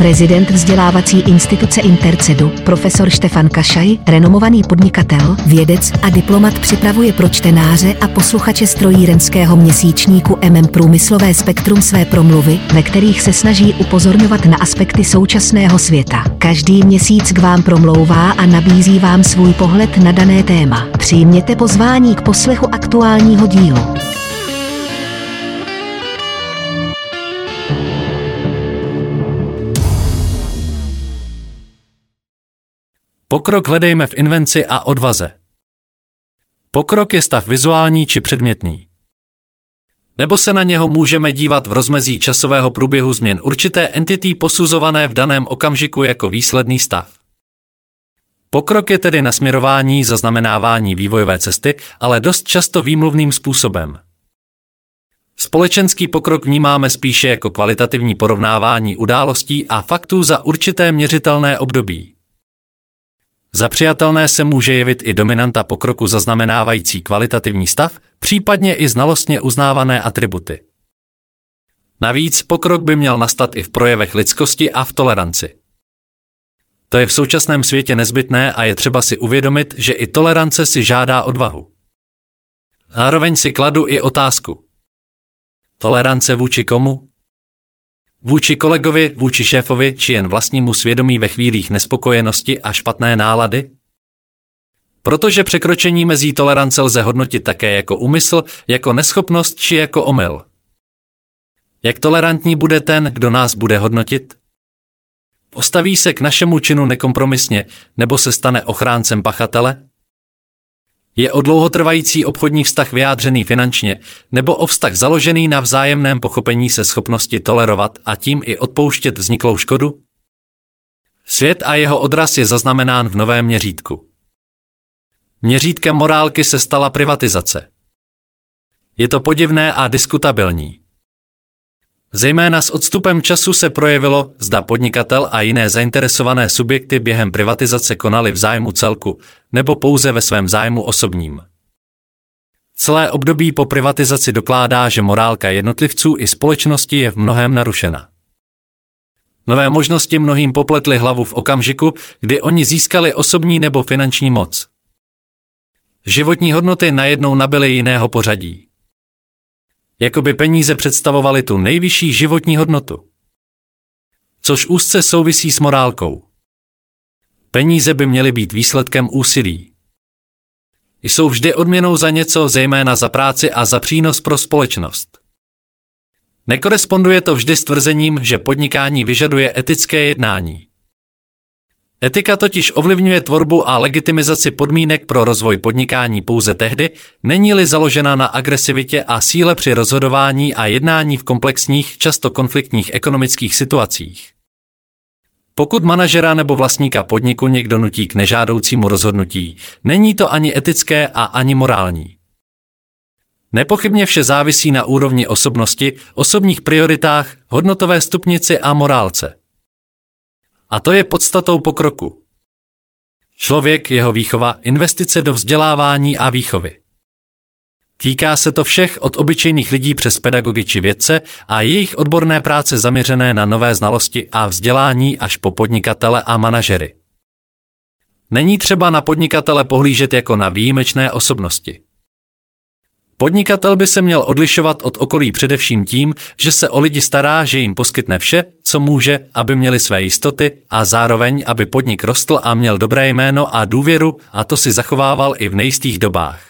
Prezident vzdělávací instituce Intercedu, profesor Štefan Kašaj, renomovaný podnikatel, vědec a diplomat připravuje pro čtenáře a posluchače strojírenského měsíčníku MM Průmyslové spektrum své promluvy, ve kterých se snaží upozorňovat na aspekty současného světa. Každý měsíc k vám promlouvá a nabízí vám svůj pohled na dané téma. Přijměte pozvání k poslechu aktuálního dílu. Pokrok hledejme v invenci a odvaze. Pokrok je stav vizuální či předmětný. Nebo se na něho můžeme dívat v rozmezí časového průběhu změn určité entity posuzované v daném okamžiku jako výsledný stav. Pokrok je tedy nasměrování zaznamenávání vývojové cesty, ale dost často výmluvným způsobem. Společenský pokrok vnímáme spíše jako kvalitativní porovnávání událostí a faktů za určité měřitelné období. Za přijatelné se může jevit i dominanta pokroku zaznamenávající kvalitativní stav, případně i znalostně uznávané atributy. Navíc pokrok by měl nastat i v projevech lidskosti a v toleranci. To je v současném světě nezbytné a je třeba si uvědomit, že i tolerance si žádá odvahu. Zároveň si kladu i otázku. Tolerance vůči komu? Vůči kolegovi, vůči šéfovi či jen vlastnímu svědomí ve chvílích nespokojenosti a špatné nálady? Protože překročení mezí tolerance lze hodnotit také jako úmysl, jako neschopnost či jako omyl. Jak tolerantní bude ten, kdo nás bude hodnotit? Postaví se k našemu činu nekompromisně nebo se stane ochráncem pachatele? Je o dlouhotrvající obchodní vztah vyjádřený finančně nebo o vztah založený na vzájemném pochopení se schopnosti tolerovat a tím i odpouštět vzniklou škodu? Svět a jeho odraz je zaznamenán v novém měřítku. Měřítkem morálky se stala privatizace. Je to podivné a diskutabilní. Zejména s odstupem času se projevilo, zda podnikatel a jiné zainteresované subjekty během privatizace konali v zájmu celku, nebo pouze ve svém zájmu osobním. Celé období po privatizaci dokládá, že morálka jednotlivců i společnosti je v mnohem narušena. Nové možnosti mnohým popletly hlavu v okamžiku, kdy oni získali osobní nebo finanční moc. Životní hodnoty najednou nabyly jiného pořadí jako by peníze představovaly tu nejvyšší životní hodnotu. Což úzce souvisí s morálkou. Peníze by měly být výsledkem úsilí. Jsou vždy odměnou za něco, zejména za práci a za přínos pro společnost. Nekoresponduje to vždy s tvrzením, že podnikání vyžaduje etické jednání. Etika totiž ovlivňuje tvorbu a legitimizaci podmínek pro rozvoj podnikání pouze tehdy, není-li založena na agresivitě a síle při rozhodování a jednání v komplexních, často konfliktních ekonomických situacích. Pokud manažera nebo vlastníka podniku někdo nutí k nežádoucímu rozhodnutí, není to ani etické a ani morální. Nepochybně vše závisí na úrovni osobnosti, osobních prioritách, hodnotové stupnici a morálce. A to je podstatou pokroku. Člověk, jeho výchova, investice do vzdělávání a výchovy. Týká se to všech od obyčejných lidí přes pedagogy či vědce a jejich odborné práce zaměřené na nové znalosti a vzdělání až po podnikatele a manažery. Není třeba na podnikatele pohlížet jako na výjimečné osobnosti. Podnikatel by se měl odlišovat od okolí především tím, že se o lidi stará, že jim poskytne vše, co může, aby měli své jistoty a zároveň, aby podnik rostl a měl dobré jméno a důvěru a to si zachovával i v nejistých dobách.